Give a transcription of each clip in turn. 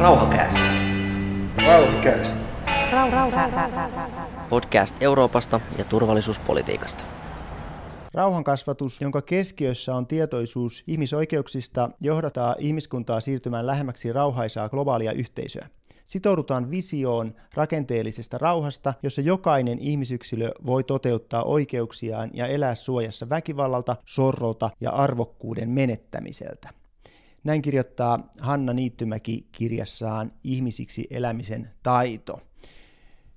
Rauhakäästä. Rauhakäästä. Podcast Euroopasta ja turvallisuuspolitiikasta. Rauhankasvatus, jonka keskiössä on tietoisuus ihmisoikeuksista, johdataa ihmiskuntaa siirtymään lähemmäksi rauhaisaa globaalia yhteisöä. Sitoudutaan visioon rakenteellisesta rauhasta, jossa jokainen ihmisyksilö voi toteuttaa oikeuksiaan ja elää suojassa väkivallalta, sorrolta ja arvokkuuden menettämiseltä. Näin kirjoittaa Hanna Niittymäki kirjassaan Ihmisiksi elämisen taito.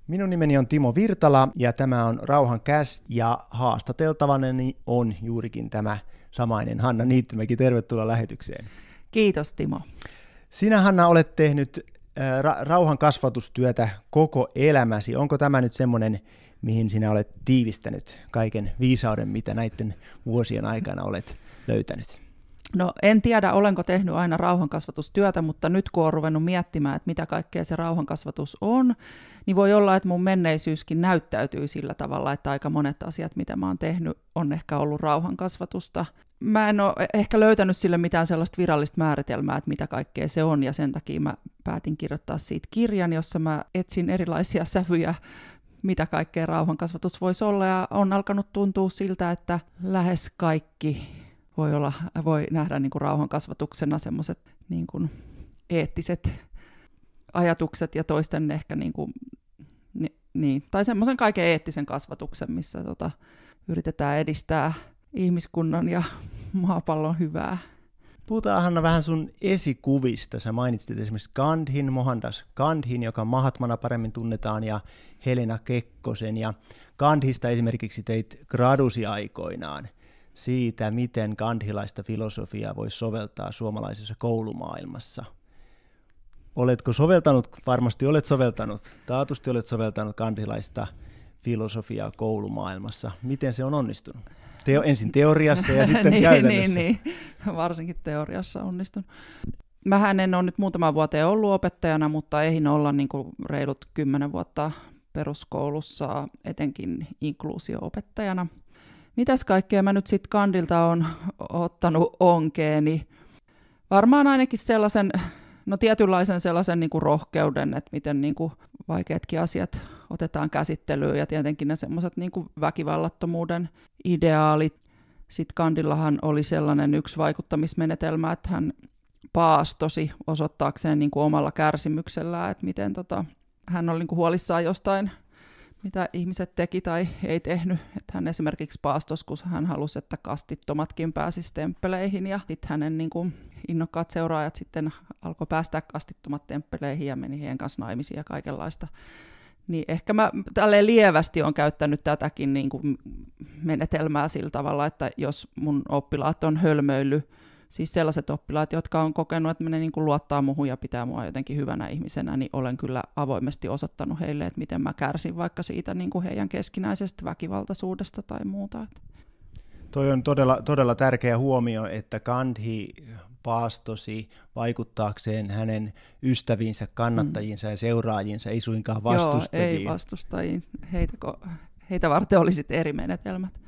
Minun nimeni on Timo Virtala ja tämä on Rauhan käst ja haastateltavani on juurikin tämä samainen Hanna Niittymäki. Tervetuloa lähetykseen. Kiitos Timo. Sinä Hanna olet tehnyt ra- rauhan kasvatustyötä koko elämäsi. Onko tämä nyt semmoinen, mihin sinä olet tiivistänyt kaiken viisauden, mitä näiden vuosien aikana olet löytänyt? No en tiedä, olenko tehnyt aina rauhankasvatustyötä, mutta nyt kun olen ruvennut miettimään, että mitä kaikkea se rauhankasvatus on, niin voi olla, että mun menneisyyskin näyttäytyy sillä tavalla, että aika monet asiat, mitä mä oon tehnyt, on ehkä ollut rauhankasvatusta. Mä en ole ehkä löytänyt sille mitään sellaista virallista määritelmää, että mitä kaikkea se on, ja sen takia mä päätin kirjoittaa siitä kirjan, jossa mä etsin erilaisia sävyjä mitä kaikkea rauhankasvatus voisi olla, ja on alkanut tuntua siltä, että lähes kaikki voi, olla, voi nähdä niin kuin rauhankasvatuksena semmoiset niin kuin eettiset ajatukset ja toisten ehkä niin kuin, ni, niin, tai semmoisen kaiken eettisen kasvatuksen, missä tota, yritetään edistää ihmiskunnan ja maapallon hyvää. Puhutaan Hanna vähän sun esikuvista. Sä mainitsit esimerkiksi Gandhin, Mohandas Gandhin, joka Mahatmana paremmin tunnetaan, ja Helena Kekkosen. Ja Gandhista esimerkiksi teit gradusi aikoinaan siitä, miten gandhilaista filosofiaa voisi soveltaa suomalaisessa koulumaailmassa. Oletko soveltanut, varmasti olet soveltanut, taatusti olet soveltanut gandhilaista filosofiaa koulumaailmassa. Miten se on onnistunut? Teo, ensin teoriassa ja sitten niin, käytännössä. Niin, niin, varsinkin teoriassa onnistun. Mähän en ole nyt muutama vuoteen ollut opettajana, mutta eihin olla niin kuin reilut kymmenen vuotta peruskoulussa, etenkin inkluusio-opettajana – mitäs kaikkea mä nyt sitten kandilta on ottanut onkeeni? Varmaan ainakin sellaisen, no tietynlaisen sellaisen niin kuin rohkeuden, että miten niin kuin vaikeatkin asiat otetaan käsittelyyn ja tietenkin ne semmoiset niin kuin väkivallattomuuden ideaalit. Sitten Kandillahan oli sellainen yksi vaikuttamismenetelmä, että hän paastosi osoittaakseen niin kuin omalla kärsimyksellään, että miten tota, hän oli niin kuin huolissaan jostain mitä ihmiset teki tai ei tehnyt. Että hän esimerkiksi paastos, kun hän halusi, että kastittomatkin pääsisi temppeleihin ja sitten hänen niin kuin, innokkaat seuraajat sitten alkoi päästä kastittomat temppeleihin ja meni heidän kanssa naimisiin ja kaikenlaista. Niin ehkä mä tälleen lievästi on käyttänyt tätäkin niin kuin menetelmää sillä tavalla, että jos mun oppilaat on hölmöillyt siis sellaiset oppilaat, jotka on kokenut, että ne niin kuin luottaa muuhun ja pitää mua jotenkin hyvänä ihmisenä, niin olen kyllä avoimesti osoittanut heille, että miten mä kärsin vaikka siitä niin kuin heidän keskinäisestä väkivaltaisuudesta tai muuta. Toi on todella, todella tärkeä huomio, että Gandhi paastosi vaikuttaakseen hänen ystäviinsä, kannattajiinsa mm. ja seuraajiinsa, ei suinkaan vastustajiin. Joo, ei vastustajiin. Heitä, heitä varten olisit eri menetelmät.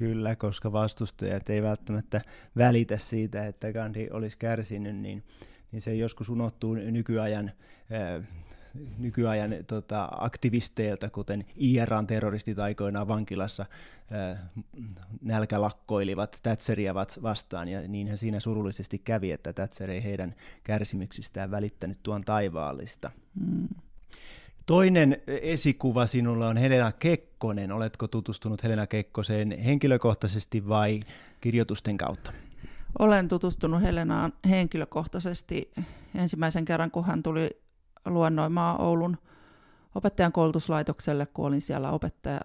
Kyllä, koska vastustajat ei välttämättä välitä siitä, että Gandhi olisi kärsinyt, niin, niin se joskus unohtuu nykyajan ää, nykyajan tota, aktivisteilta, kuten IRAn terroristit aikoinaan vankilassa ää, nälkälakkoilivat Thatcheria vastaan, ja niinhän siinä surullisesti kävi, että Thatcher ei heidän kärsimyksistään välittänyt tuon taivaallista. Mm. Toinen esikuva sinulla on Helena Kekkonen. Oletko tutustunut Helena Kekkoseen henkilökohtaisesti vai kirjoitusten kautta? Olen tutustunut Helenaan henkilökohtaisesti ensimmäisen kerran, kun hän tuli luennoimaan Oulun opettajan koulutuslaitokselle, kun olin siellä opettaja,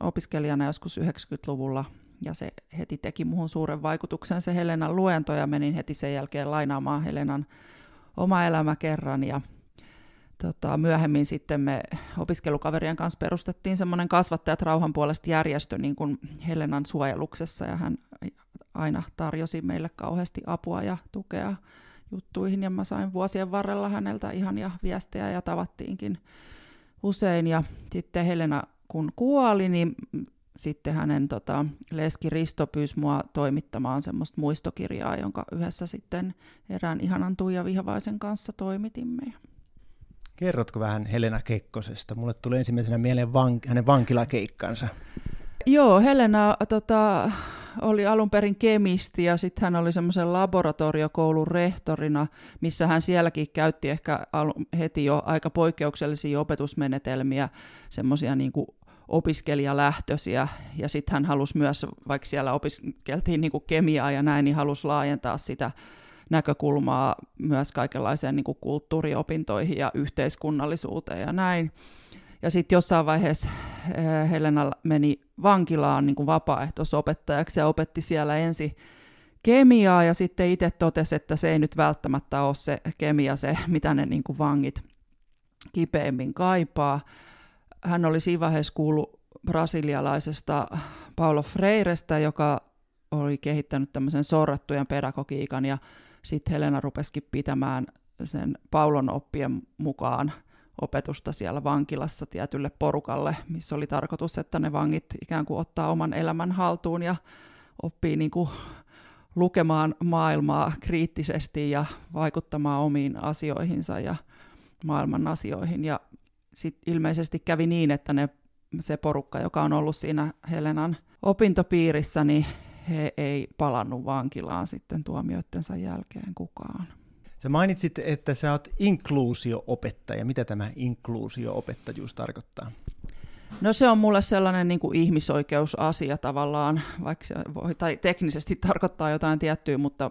opiskelijana joskus 90-luvulla. Ja se heti teki muuhun suuren vaikutuksen se Helenan luento ja menin heti sen jälkeen lainaamaan Helenan oma elämä kerran ja tota, myöhemmin sitten me opiskelukaverien kanssa perustettiin semmoinen kasvattajat rauhan puolesta järjestö niin kuin Helenan suojeluksessa ja hän aina tarjosi meille kauheasti apua ja tukea juttuihin ja mä sain vuosien varrella häneltä ihania viestejä ja tavattiinkin usein ja sitten Helena kun kuoli, niin sitten hänen tota, leski Risto pyysi mua toimittamaan semmoista muistokirjaa, jonka yhdessä sitten erään ihanan Tuija Vihavaisen kanssa toimitimme. Kerrotko vähän Helena Kekkosesta? Mulle tuli ensimmäisenä mieleen vank- hänen vankilakeikkansa. Joo, Helena tota, oli alun perin kemisti ja sitten hän oli semmoisen laboratoriokoulun rehtorina, missä hän sielläkin käytti ehkä heti jo aika poikkeuksellisia opetusmenetelmiä, semmoisia niin opiskelijalähtöisiä, ja sitten hän halusi myös, vaikka siellä opiskeltiin niin kemiaa ja näin, niin halusi laajentaa sitä näkökulmaa myös kaikenlaiseen niin kuin kulttuuriopintoihin ja yhteiskunnallisuuteen ja näin. Ja sitten jossain vaiheessa eh, Helena meni vankilaan niin kuin vapaaehtoisopettajaksi ja opetti siellä ensin kemiaa ja sitten itse totesi, että se ei nyt välttämättä ole se kemia se, mitä ne niin kuin vangit kipeimmin kaipaa. Hän oli siinä vaiheessa kuullut brasilialaisesta Paulo Freirestä, joka oli kehittänyt tämmöisen sorrattujen pedagogiikan ja sitten Helena rupesikin pitämään sen Paulon oppien mukaan opetusta siellä vankilassa tietylle porukalle, missä oli tarkoitus, että ne vangit ikään kuin ottaa oman elämän haltuun ja oppii niin kuin lukemaan maailmaa kriittisesti ja vaikuttamaan omiin asioihinsa ja maailman asioihin. Ja sitten ilmeisesti kävi niin, että ne, se porukka, joka on ollut siinä Helenan opintopiirissä, niin he ei palannut vankilaan sitten tuomioittensa jälkeen kukaan. Sä mainitsit, että sä oot inkluusio-opettaja. Mitä tämä inkluusio-opettajuus tarkoittaa? No se on mulle sellainen niin kuin ihmisoikeusasia tavallaan, vaikka se voi, tai teknisesti tarkoittaa jotain tiettyä, mutta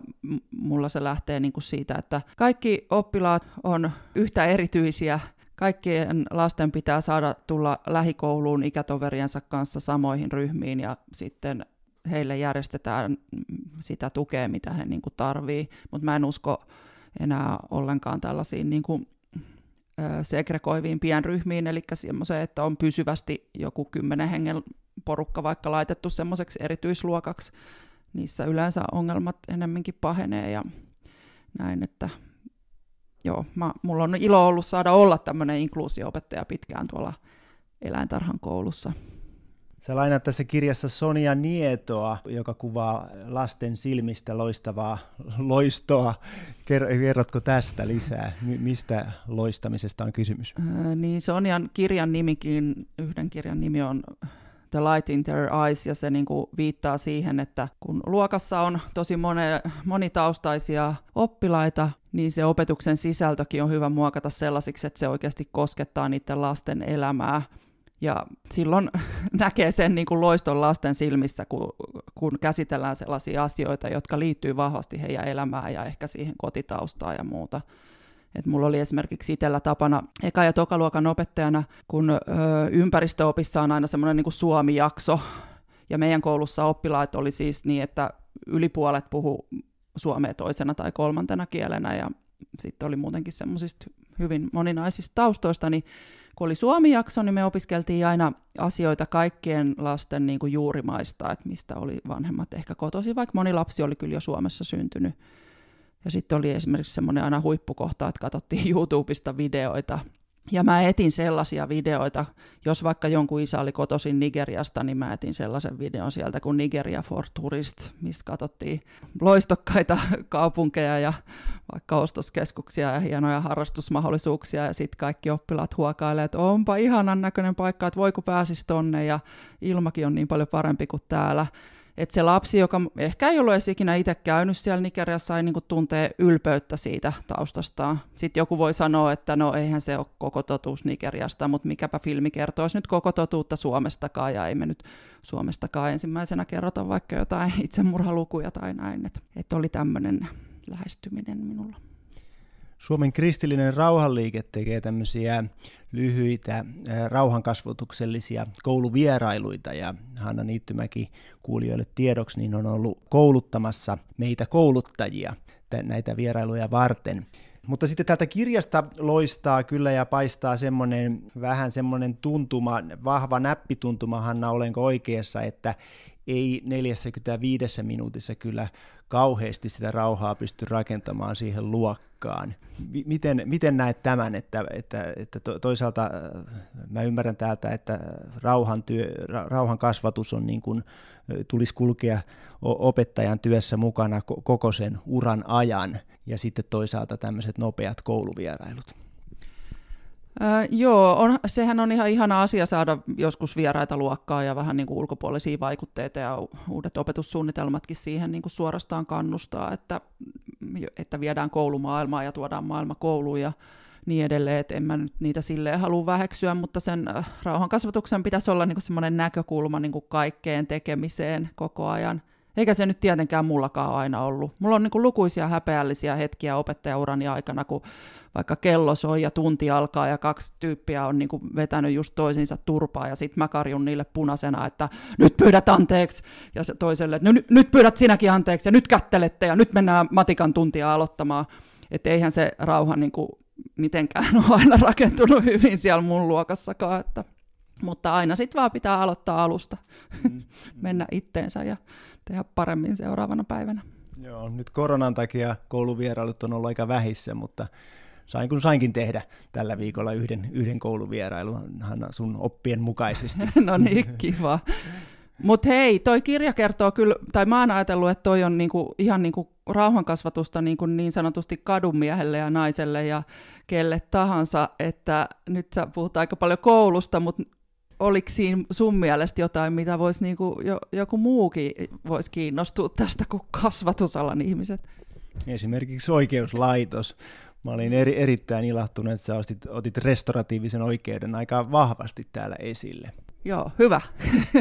mulla se lähtee niin kuin siitä, että kaikki oppilaat on yhtä erityisiä kaikkien lasten pitää saada tulla lähikouluun ikätoveriensa kanssa samoihin ryhmiin ja sitten heille järjestetään sitä tukea, mitä he niin tarvii. Mutta mä en usko enää ollenkaan tällaisiin niin kuin, segregoiviin pienryhmiin, eli semmoiseen, että on pysyvästi joku kymmenen hengen porukka vaikka laitettu semmoiseksi erityisluokaksi. Niissä yleensä ongelmat enemminkin pahenee ja näin, että joo, mä, mulla on ilo ollut saada olla tämmöinen inkluusio-opettaja pitkään tuolla eläintarhan koulussa. Sä lainaat tässä kirjassa Sonia Nietoa, joka kuvaa lasten silmistä loistavaa loistoa. Kerrotko tästä lisää? Mistä loistamisesta on kysymys? Äh, niin Sonian kirjan nimikin, yhden kirjan nimi on The Light in Their Eyes, ja se niin kuin viittaa siihen, että kun luokassa on tosi mone, monitaustaisia oppilaita, niin se opetuksen sisältökin on hyvä muokata sellaisiksi, että se oikeasti koskettaa niiden lasten elämää ja silloin näkee sen niin kuin loiston lasten silmissä, kun, kun käsitellään sellaisia asioita, jotka liittyy vahvasti heidän elämään ja ehkä siihen kotitaustaan ja muuta. Et mulla oli esimerkiksi itsellä tapana eka- ja tokaluokan opettajana, kun ö, ympäristöopissa on aina semmoinen niin Suomi-jakso, ja meidän koulussa oppilaat oli siis niin, että yli puolet puhu suomea toisena tai kolmantena kielenä, ja sitten oli muutenkin semmoisista hyvin moninaisista taustoista, niin kun oli Suomi-jakso, niin me opiskeltiin aina asioita kaikkien lasten niin kuin juurimaista, että mistä oli vanhemmat ehkä kotosi, vaikka moni lapsi oli kyllä jo Suomessa syntynyt. Ja sitten oli esimerkiksi semmoinen aina huippukohta, että katsottiin YouTubesta videoita ja mä etin sellaisia videoita, jos vaikka jonkun isä oli kotoisin Nigeriasta, niin mä etin sellaisen videon sieltä kuin Nigeria for Tourist, missä katsottiin loistokkaita kaupunkeja ja vaikka ostoskeskuksia ja hienoja harrastusmahdollisuuksia, ja sitten kaikki oppilaat huokailee, että onpa ihanan näköinen paikka, että voiko pääsis tonne, ja ilmakin on niin paljon parempi kuin täällä että se lapsi, joka ehkä ei ollut edes ikinä itse käynyt siellä Nigeriassa, ei niin tuntee ylpeyttä siitä taustastaan. Sitten joku voi sanoa, että no eihän se ole koko totuus Nigeriasta, mutta mikäpä filmi kertoisi nyt koko totuutta Suomestakaan, ja ei me nyt Suomestakaan ensimmäisenä kerrota vaikka jotain itsemurhalukuja tai näin. Että et oli tämmöinen lähestyminen minulla. Suomen kristillinen rauhanliike tekee tämmöisiä lyhyitä rauhankasvatuksellisia kouluvierailuita ja Hanna Niittymäki kuulijoille tiedoksi niin on ollut kouluttamassa meitä kouluttajia näitä vierailuja varten. Mutta sitten täältä kirjasta loistaa kyllä ja paistaa semmoinen vähän semmoinen tuntuma, vahva näppituntuma, Hanna, olenko oikeassa, että ei 45 minuutissa kyllä kauheasti sitä rauhaa pysty rakentamaan siihen luokkaan. Miten, miten näet tämän, että, että, että toisaalta äh, mä ymmärrän täältä, että rauhan, työ, rauhan kasvatus on niin kuin, tulisi kulkea opettajan työssä mukana koko sen uran ajan, ja sitten toisaalta tämmöiset nopeat kouluvierailut. Äh, joo, on, sehän on ihan ihana asia saada joskus vieraita luokkaa ja vähän niin kuin ulkopuolisia vaikutteita ja uudet opetussuunnitelmatkin siihen niin kuin suorastaan kannustaa, että, että viedään koulumaailmaa ja tuodaan maailma kouluun ja niin edelleen, että en mä nyt niitä silleen halua väheksyä, mutta sen rauhankasvatuksen pitäisi olla niin semmoinen näkökulma niin kuin kaikkeen tekemiseen koko ajan. Eikä se nyt tietenkään mullakaan aina ollut. Mulla on niin kuin lukuisia häpeällisiä hetkiä opettajaurani aikana, kun vaikka kello soi ja tunti alkaa ja kaksi tyyppiä on niin kuin vetänyt just toisiinsa turpaa ja sitten mä karjun niille punaisena, että nyt pyydät anteeksi ja se toiselle, että no, nyt pyydät sinäkin anteeksi ja nyt kättelette ja nyt mennään matikan tuntia aloittamaan. Että eihän se rauha niin kuin mitenkään ole aina rakentunut hyvin siellä mun luokassakaan, että, mutta aina sitten vaan pitää aloittaa alusta, mm. mennä itteensä ja tehdä paremmin seuraavana päivänä. Joo, nyt koronan takia kouluvierailut on ollut aika vähissä, mutta sain kun sainkin tehdä tällä viikolla yhden, yhden kouluvierailun Hanna sun oppien mukaisesti. no niin, kiva. Mutta hei, toi kirja kertoo kyllä, tai mä oon ajatellut, että toi on niinku, ihan niinku rauhankasvatusta niinku niin sanotusti kadunmiehelle ja naiselle ja kelle tahansa, että nyt sä puhut aika paljon koulusta, mutta oliko siinä sun mielestä jotain, mitä voisi niinku, jo, joku muukin voisi kiinnostua tästä kuin kasvatusalan ihmiset? Esimerkiksi oikeuslaitos. Mä olin eri, erittäin ilahtunut, että sä otit, otit restauratiivisen oikeuden aika vahvasti täällä esille. Joo, hyvä.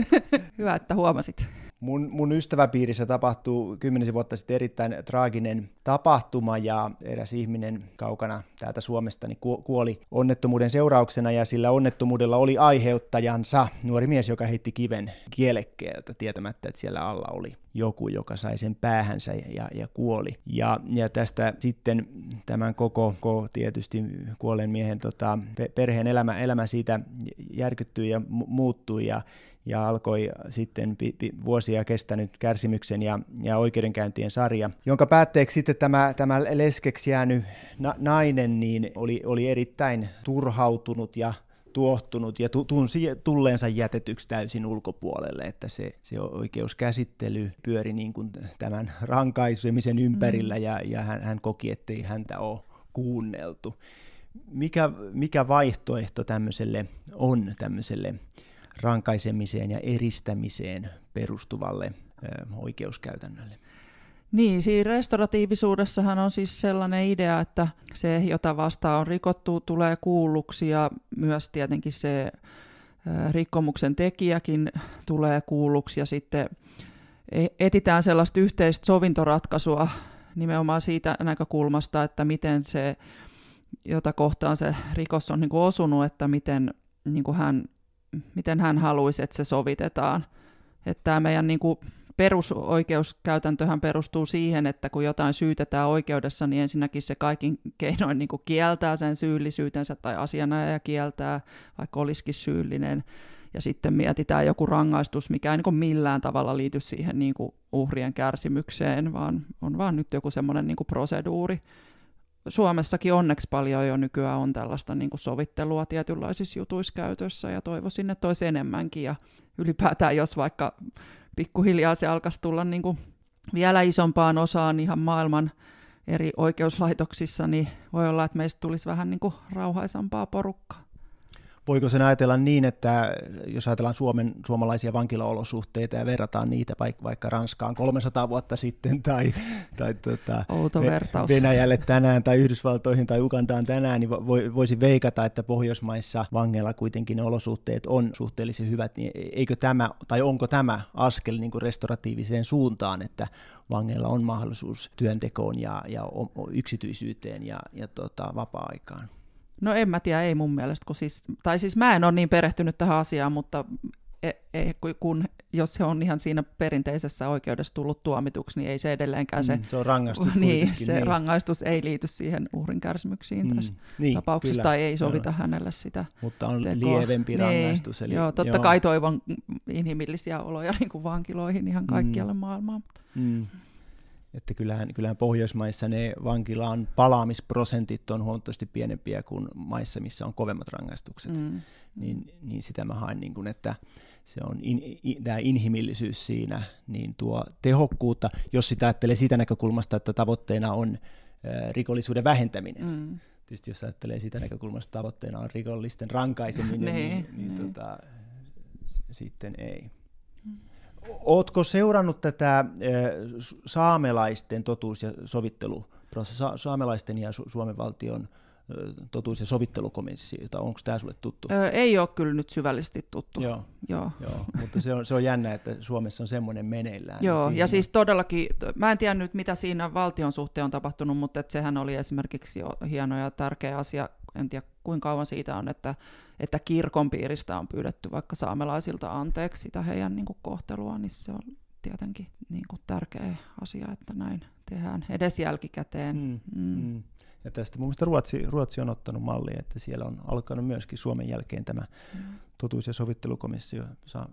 hyvä, että huomasit. Mun, mun ystäväpiirissä tapahtuu kymmenisen vuotta sitten erittäin traaginen tapahtuma ja eräs ihminen kaukana täältä Suomesta niin kuoli onnettomuuden seurauksena ja sillä onnettomuudella oli aiheuttajansa nuori mise, joka heitti kiven kielekkeeltä tietämättä, että siellä alla oli joku, joka sai sen päähänsä ja, ja kuoli. Ja, ja tästä sitten tämän koko, koko tietysti kuolleen miehen tota, perheen elämä, elämä siitä järkyttyi ja muuttui ja, ja alkoi sitten pi, pi, vuosia kestänyt kärsimyksen ja, ja oikeudenkäyntien sarja, jonka päätteeksi sitten tämä, tämä leskeksi jäänyt na, nainen niin oli, oli erittäin turhautunut ja tuohtunut ja tunsi tulleensa jätetyksi täysin ulkopuolelle, että se, se oikeuskäsittely pyöri niin kuin tämän rankaisemisen ympärillä mm. ja, ja hän, hän koki, ettei häntä ole kuunneltu. Mikä, mikä vaihtoehto tämmöiselle on tämmöiselle rankaisemiseen ja eristämiseen perustuvalle ö, oikeuskäytännölle? Niin, siinä restauratiivisuudessahan on siis sellainen idea, että se, jota vastaan on rikottu, tulee kuulluksi ja myös tietenkin se rikkomuksen tekijäkin tulee kuulluksi ja sitten e, etitään sellaista yhteistä sovintoratkaisua nimenomaan siitä näkökulmasta, että miten se, jota kohtaan se rikos on niin kuin osunut, että miten, niin kuin hän, miten hän haluaisi, että se sovitetaan. Että tämä meidän niin kuin perusoikeuskäytäntöhän perustuu siihen, että kun jotain syytetään oikeudessa, niin ensinnäkin se kaikin keinoin niin kuin kieltää sen syyllisyytensä tai asianajaja kieltää, vaikka olisikin syyllinen. Ja sitten mietitään joku rangaistus, mikä ei niin kuin millään tavalla liity siihen niin kuin uhrien kärsimykseen, vaan on vaan nyt joku semmoinen niin kuin proseduuri. Suomessakin onneksi paljon jo nykyään on tällaista niin kuin sovittelua tietynlaisissa jutuissa käytössä ja toivoisin, että olisi enemmänkin. Ja ylipäätään jos vaikka pikkuhiljaa se alkaisi tulla niin kuin vielä isompaan osaan ihan maailman eri oikeuslaitoksissa, niin voi olla, että meistä tulisi vähän niin kuin rauhaisampaa porukkaa voiko sen ajatella niin, että jos ajatellaan Suomen, suomalaisia vankilaolosuhteita ja verrataan niitä vaikka, vaikka Ranskaan 300 vuotta sitten tai, tai tuota, Venäjälle tänään tai Yhdysvaltoihin tai Ugandaan tänään, niin voisi veikata, että Pohjoismaissa vangeilla kuitenkin ne olosuhteet on suhteellisen hyvät, niin eikö tämä, tai onko tämä askel niin kuin restauratiiviseen suuntaan, että vangeilla on mahdollisuus työntekoon ja, ja yksityisyyteen ja, ja tota, vapaa-aikaan? No en mä tiedä, ei mun mielestä, kun siis, tai siis mä en ole niin perehtynyt tähän asiaan, mutta e, e, kun, jos se on ihan siinä perinteisessä oikeudessa tullut tuomituksi, niin ei se edelleenkään se, mm, se, on rangaistus niin, se niin. rangaistus ei liity siihen uhrin kärsimyksiin mm, tässä niin, tapauksessa, tai ei sovita joo. hänelle sitä Mutta on tekoa. lievempi niin, rangaistus. Eli, joo, totta joo. kai toivon inhimillisiä oloja niin kuin vankiloihin ihan kaikkialle mm. maailmaan. Mm. Että kyllähän, kyllähän Pohjoismaissa ne vankilaan palaamisprosentit on huomattavasti pienempiä kuin maissa, missä on kovemmat rangaistukset. Mm. Niin, niin sitä mä haen, niin kuin, että se on in, in, tämä inhimillisyys siinä, niin tuo tehokkuutta, jos sitä ajattelee siitä näkökulmasta, että tavoitteena on rikollisuuden vähentäminen. Mm. Tietysti jos ajattelee siitä näkökulmasta, että tavoitteena on rikollisten rankaiseminen, niin, niin, niin tota, sitten ei. Ootko seurannut tätä saamelaisten totuus- ja sovitteluprosessia, saamelaisten ja Suomen valtion totuus- ja sovittelukomissiota, onko tämä sulle tuttu? Öö, ei ole kyllä nyt syvällisesti tuttu. Joo, Joo. Joo mutta se on, se on jännä, että Suomessa on semmoinen meneillään. Joo, siinä... ja siis todellakin, mä en tiedä nyt mitä siinä valtion suhteen on tapahtunut, mutta että sehän oli esimerkiksi jo hieno ja tärkeä asia, en tiedä kuinka kauan siitä on, että että kirkon piiristä on pyydetty vaikka saamelaisilta anteeksi sitä heidän niin kuin, kohtelua, niin se on tietenkin niin kuin, tärkeä asia, että näin tehdään edes jälkikäteen. Mm, mm. Mm. Ja tästä mun mielestä Ruotsi, Ruotsi on ottanut mallia, että siellä on alkanut myöskin Suomen jälkeen tämä mm. totuus- ja sovittelukomissio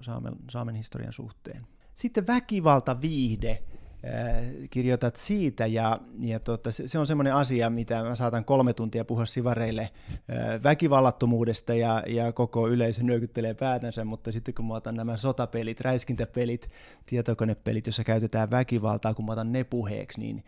saamen, saamen historian suhteen. Sitten väkivalta, viihde. Äh, kirjoitat siitä ja, ja tota, se, on semmoinen asia, mitä mä saatan kolme tuntia puhua sivareille äh, väkivallattomuudesta ja, ja koko yleisö nyökyttelee päätänsä, mutta sitten kun mä otan nämä sotapelit, räiskintäpelit, tietokonepelit, joissa käytetään väkivaltaa, kun mä otan ne puheeksi, niin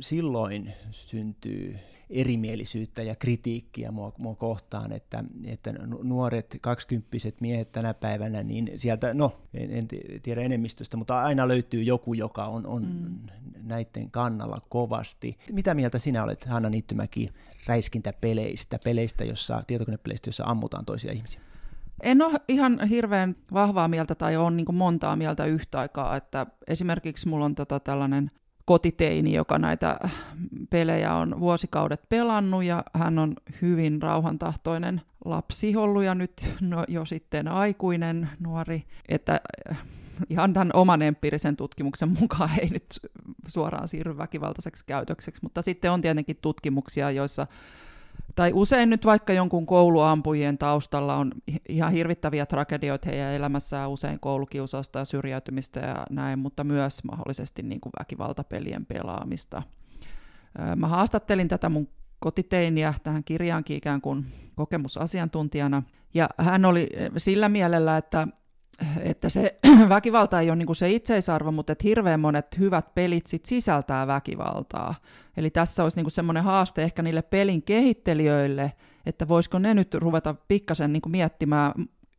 silloin syntyy erimielisyyttä ja kritiikkiä mua, mua kohtaan, että, että nuoret kaksikymppiset miehet tänä päivänä, niin sieltä, no en, en tiedä enemmistöstä, mutta aina löytyy joku, joka on, on mm. näiden kannalla kovasti. Mitä mieltä sinä olet, Hanna Niittymäki, räiskintäpeleistä, peleistä, jossa, tietokonepeleistä, jossa ammutaan toisia ihmisiä? En ole ihan hirveän vahvaa mieltä tai on niin montaa mieltä yhtä aikaa, että esimerkiksi mulla on tota tällainen kotiteini, joka näitä pelejä on vuosikaudet pelannut ja hän on hyvin rauhantahtoinen lapsi ollut ja nyt no, jo sitten aikuinen nuori, että äh, ihan tämän oman empiirisen tutkimuksen mukaan ei nyt suoraan siirry väkivaltaiseksi käytökseksi, mutta sitten on tietenkin tutkimuksia, joissa tai usein nyt vaikka jonkun kouluampujien taustalla on ihan hirvittäviä tragedioita heidän elämässään, usein koulukiusausta ja syrjäytymistä ja näin, mutta myös mahdollisesti niin kuin väkivaltapelien pelaamista. Mä haastattelin tätä mun kotiteiniä tähän kirjaankin ikään kuin kokemusasiantuntijana, ja hän oli sillä mielellä, että että se väkivalta ei ole niin se itseisarvo, mutta että hirveän monet hyvät pelit sit sisältää väkivaltaa. Eli tässä olisi niin semmoinen haaste ehkä niille pelin kehittelijöille, että voisiko ne nyt ruveta pikkasen niin miettimään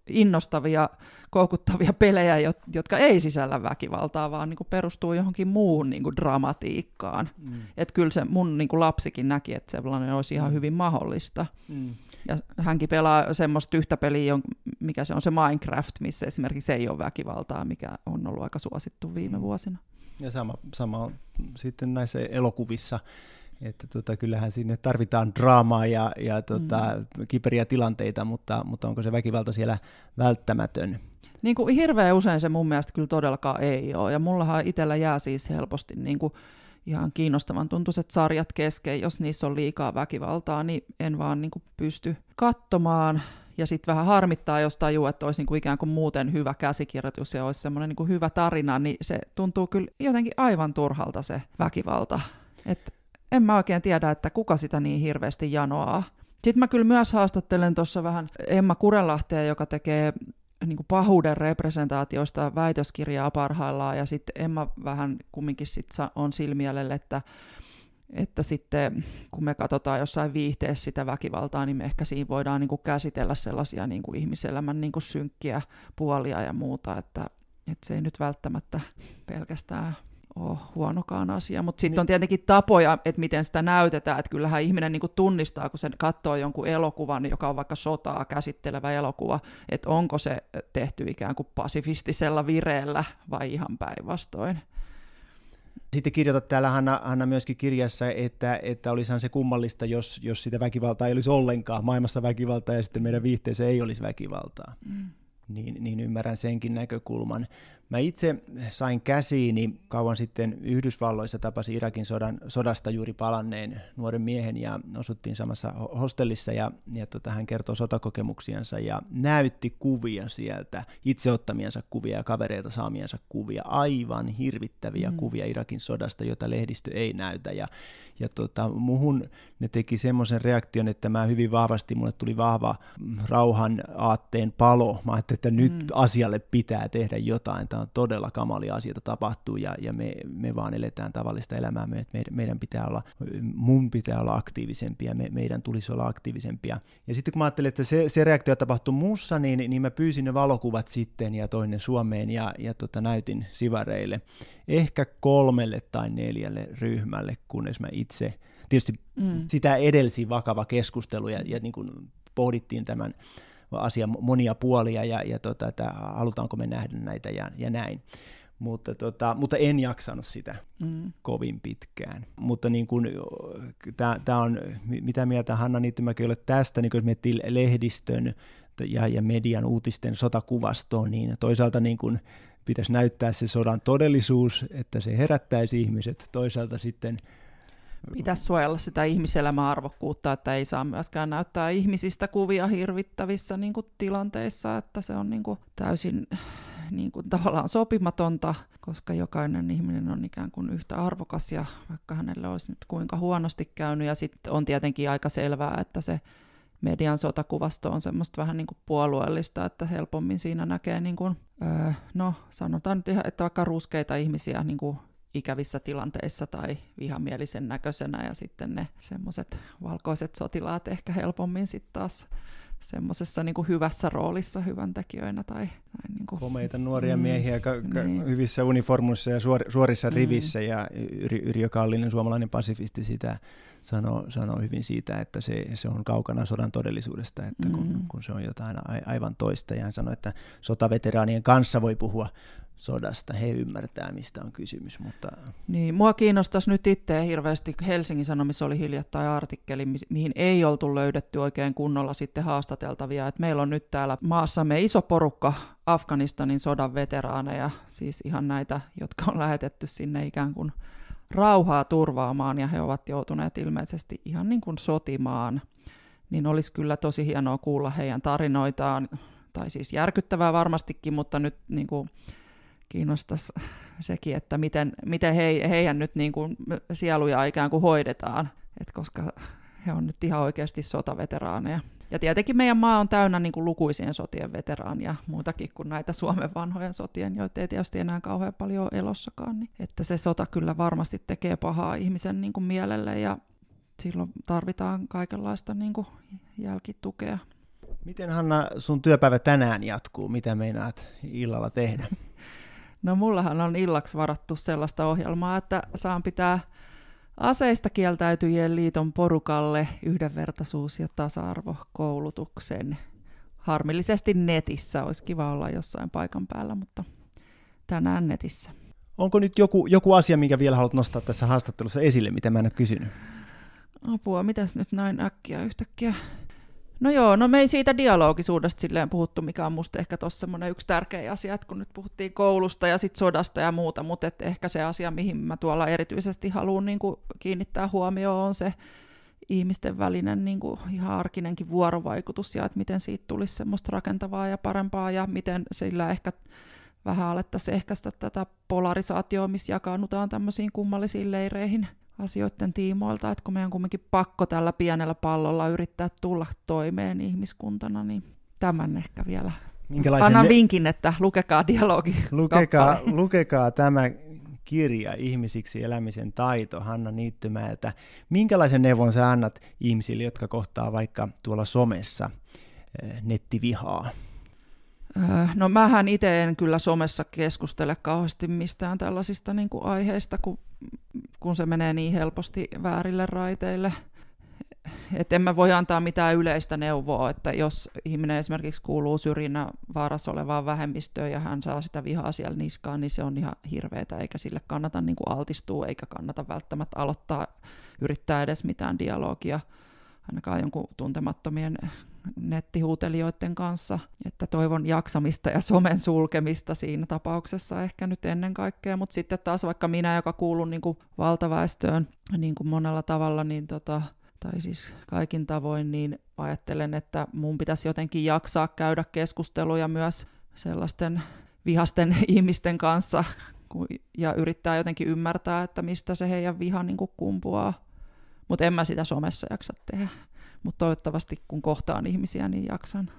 innostavia, koukuttavia pelejä, jotka ei sisällä väkivaltaa, vaan niin perustuu johonkin muuhun niin dramatiikkaan. Mm. Että kyllä se mun niin lapsikin näki, että sellainen olisi ihan mm. hyvin mahdollista. Mm. Ja hänkin pelaa semmoista yhtä peliä, mikä se on se Minecraft, missä esimerkiksi ei ole väkivaltaa, mikä on ollut aika suosittu viime mm. vuosina. Ja sama, sama on sitten näissä elokuvissa, että tota, kyllähän sinne tarvitaan draamaa ja, ja tota, mm. kiperiä tilanteita, mutta, mutta onko se väkivalta siellä välttämätön? Niin kuin hirveän usein se mun mielestä kyllä todellakaan ei ole, ja mullahan itsellä jää siis helposti niin kuin ihan kiinnostavan tuntuiset sarjat kesken, jos niissä on liikaa väkivaltaa, niin en vaan niin kuin pysty katsomaan. Ja sitten vähän harmittaa, jos tajuu, että olisi niin kuin ikään kuin muuten hyvä käsikirjoitus ja olisi semmoinen niin kuin hyvä tarina, niin se tuntuu kyllä jotenkin aivan turhalta se väkivalta. Et en mä oikein tiedä, että kuka sitä niin hirveästi janoaa. Sitten mä kyllä myös haastattelen tuossa vähän Emma Kurenlahtea, joka tekee niin kuin pahuuden representaatioista väitöskirjaa parhaillaan, ja sitten Emma vähän kumminkin sit on silmielelle, että, että sitten kun me katsotaan jossain viihteessä sitä väkivaltaa, niin me ehkä siinä voidaan niin kuin käsitellä sellaisia niin kuin ihmiselämän niin kuin synkkiä puolia ja muuta, että, että se ei nyt välttämättä pelkästään ole huonokaan asia, mutta sitten niin. on tietenkin tapoja, että miten sitä näytetään, että kyllähän ihminen niin tunnistaa, kun se katsoo jonkun elokuvan, joka on vaikka sotaa käsittelevä elokuva, että onko se tehty ikään kuin pasifistisella vireellä vai ihan päinvastoin. Sitten kirjoitat täällä Hanna, Hanna myöskin kirjassa, että, että olisihan se kummallista, jos, jos sitä väkivaltaa ei olisi ollenkaan, maailmassa väkivaltaa ja sitten meidän viihteessä ei olisi väkivaltaa. Mm. niin, niin ymmärrän senkin näkökulman. Mä itse sain käsiini kauan sitten Yhdysvalloissa, tapasin Irakin sodan, sodasta juuri palanneen nuoren miehen ja osuttiin samassa hostellissa ja, ja tota, hän kertoi sotakokemuksiansa ja näytti kuvia sieltä, itse ottamiansa kuvia ja kavereilta saamiansa kuvia, aivan hirvittäviä mm. kuvia Irakin sodasta, jota lehdistö ei näytä ja, ja tota, muhun ne teki semmoisen reaktion, että mä hyvin vahvasti, mulle tuli vahva rauhan aatteen palo, mä ajattelin, että nyt mm. asialle pitää tehdä jotain, tämä todella kamalia asioita tapahtuu ja, ja me, me vaan eletään tavallista elämää, me, että meidän, meidän pitää olla, mun pitää olla aktiivisempia, me, meidän tulisi olla aktiivisempia. Ja sitten kun mä ajattelin, että se, se reaktio tapahtui mussa, niin, niin mä pyysin ne valokuvat sitten ja toinen Suomeen ja, ja tota, näytin sivareille ehkä kolmelle tai neljälle ryhmälle, kunnes mä itse, tietysti mm. sitä edelsi vakava keskustelu ja, ja niin kuin pohdittiin tämän asia monia puolia ja, ja tota, että halutaanko me nähdä näitä ja, ja näin. Mutta, tota, mutta en jaksanut sitä mm. kovin pitkään. Mutta niin kun, tämä on, mitä mieltä Hanna Niittymäki olet tästä, niin kun miettii lehdistön ja, ja median uutisten sotakuvastoon, niin toisaalta niin kun pitäisi näyttää se sodan todellisuus, että se herättäisi ihmiset, toisaalta sitten Pitäisi suojella sitä ihmiselämän arvokkuutta, että ei saa myöskään näyttää ihmisistä kuvia hirvittävissä niin kuin, tilanteissa, että se on niin kuin, täysin niin kuin, tavallaan sopimatonta, koska jokainen ihminen on ikään kuin yhtä arvokas ja vaikka hänelle olisi nyt kuinka huonosti käynyt. Ja sitten on tietenkin aika selvää, että se median sotakuvasto on semmoista vähän niin kuin puolueellista, että helpommin siinä näkee, niin kuin, öö, no sanotaan nyt ihan, että vaikka ruskeita ihmisiä niin kuin ikävissä tilanteissa tai vihamielisen näköisenä ja sitten ne semmoiset valkoiset sotilaat ehkä helpommin sitten taas semmoisessa niin hyvässä roolissa hyväntekijöinä. Tai, näin niin kuin. Komeita nuoria mm, miehiä ka- ka- niin. hyvissä uniformuissa ja suor- suorissa mm. rivissä ja Yri- Yrjö Kallinen, suomalainen pasifisti, sitä sanoo, sanoo hyvin siitä, että se, se on kaukana sodan todellisuudesta, että kun, mm. kun se on jotain a- aivan toista. Ja hän sanoi, että sotaveteraanien kanssa voi puhua sodasta, he ymmärtää, mistä on kysymys. Mutta... Niin, mua kiinnostaisi nyt itse hirveästi, Helsingin Sanomissa oli hiljattain artikkeli, mihin ei oltu löydetty oikein kunnolla sitten haastateltavia. Et meillä on nyt täällä maassamme iso porukka Afganistanin sodan veteraaneja, siis ihan näitä, jotka on lähetetty sinne ikään kuin rauhaa turvaamaan, ja he ovat joutuneet ilmeisesti ihan niin kuin sotimaan. Niin olisi kyllä tosi hienoa kuulla heidän tarinoitaan, tai siis järkyttävää varmastikin, mutta nyt niin kuin kiinnostaisi sekin, että miten, miten he, heidän nyt niin kuin sieluja ikään kuin hoidetaan, Et koska he on nyt ihan oikeasti sotaveteraaneja. Ja tietenkin meidän maa on täynnä niin kuin lukuisien sotien veteraania, muutakin kuin näitä Suomen vanhojen sotien, joita ei tietysti enää kauhean paljon elossakaan. Niin, että se sota kyllä varmasti tekee pahaa ihmisen niin kuin mielelle ja silloin tarvitaan kaikenlaista niin kuin jälkitukea. Miten Hanna sun työpäivä tänään jatkuu? Mitä meinaat illalla tehdä? No mullahan on illaksi varattu sellaista ohjelmaa, että saan pitää aseista kieltäytyjien liiton porukalle yhdenvertaisuus- ja tasa-arvokoulutuksen. Harmillisesti netissä, olisi kiva olla jossain paikan päällä, mutta tänään netissä. Onko nyt joku, joku asia, minkä vielä haluat nostaa tässä haastattelussa esille, mitä mä en ole kysynyt? Apua, mitäs nyt näin äkkiä yhtäkkiä? No joo, no me ei siitä dialogisuudesta silleen puhuttu, mikä on musta ehkä tuossa semmoinen yksi tärkeä asia, että kun nyt puhuttiin koulusta ja sit sodasta ja muuta, mutta että ehkä se asia, mihin mä tuolla erityisesti haluan niin kuin kiinnittää huomioon, on se ihmisten välinen niin kuin ihan arkinenkin vuorovaikutus ja että miten siitä tulisi semmoista rakentavaa ja parempaa ja miten sillä ehkä vähän alettaisiin ehkäistä tätä polarisaatioa, missä jakaannutaan tämmöisiin kummallisiin leireihin – asioiden tiimoilta, että kun meidän on kuitenkin pakko tällä pienellä pallolla yrittää tulla toimeen ihmiskuntana, niin tämän ehkä vielä Annan ne... vinkin, että lukekaa dialogi. Lukekaa, lukekaa tämä kirja Ihmisiksi elämisen taito Hanna Niittymäeltä. Minkälaisen neuvon sä annat ihmisille, jotka kohtaa vaikka tuolla somessa eh, nettivihaa? Öö, no mähän itse en kyllä somessa keskustele kauheasti mistään tällaisista niin kuin aiheista, kun, kun se menee niin helposti väärille raiteille. Et en mä voi antaa mitään yleistä neuvoa, että jos ihminen esimerkiksi kuuluu syrjinnän vaarassa olevaan vähemmistöön ja hän saa sitä vihaa siellä niskaan, niin se on ihan hirveetä, eikä sille kannata niin kuin altistua, eikä kannata välttämättä aloittaa, yrittää edes mitään dialogia, ainakaan jonkun tuntemattomien nettihuutelijoiden kanssa, että toivon jaksamista ja somen sulkemista siinä tapauksessa ehkä nyt ennen kaikkea, mutta sitten taas vaikka minä, joka kuulun niin kuin valtaväestöön niin kuin monella tavalla, niin tota, tai siis kaikin tavoin, niin ajattelen, että mun pitäisi jotenkin jaksaa käydä keskusteluja myös sellaisten vihasten ihmisten kanssa ja yrittää jotenkin ymmärtää, että mistä se heidän viha niin kuin kumpuaa. Mutta en mä sitä somessa jaksa tehdä. Mutta toivottavasti kun kohtaan ihmisiä, niin jaksan.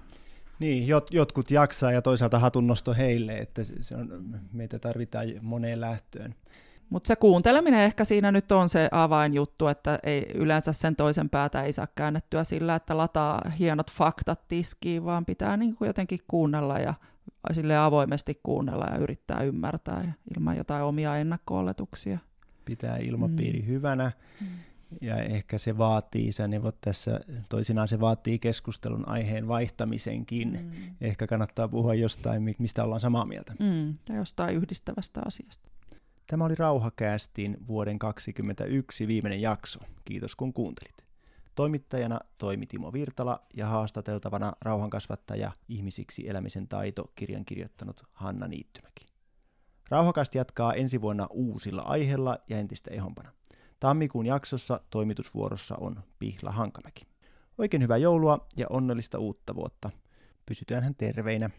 Niin, jot, jotkut jaksaa ja toisaalta hatunnosto heille, että se on, meitä tarvitaan moneen lähtöön. Mutta se kuunteleminen ehkä siinä nyt on se avainjuttu, että ei yleensä sen toisen päätä ei saa käännettyä sillä, että lataa hienot faktat tiskiin, vaan pitää niin kuin jotenkin kuunnella ja sille avoimesti kuunnella ja yrittää ymmärtää ja ilman jotain omia ennakko-oletuksia. Pitää ilmapiiri mm. hyvänä mm. Ja ehkä se vaatii, sä neuvot tässä, toisinaan se vaatii keskustelun aiheen vaihtamisenkin. Mm. Ehkä kannattaa puhua jostain, mistä ollaan samaa mieltä. Mm. Ja jostain yhdistävästä asiasta. Tämä oli Rauhakäästin vuoden 2021 viimeinen jakso. Kiitos kun kuuntelit. Toimittajana toimi Timo Virtala ja haastateltavana rauhankasvattaja Ihmisiksi elämisen taito kirjan kirjoittanut Hanna Niittymäki. Rauhakast jatkaa ensi vuonna uusilla aiheilla ja entistä ehompana. Tammikuun jaksossa toimitusvuorossa on Pihla Hankamäki. Oikein hyvää joulua ja onnellista uutta vuotta. Pysytäänhän terveinä.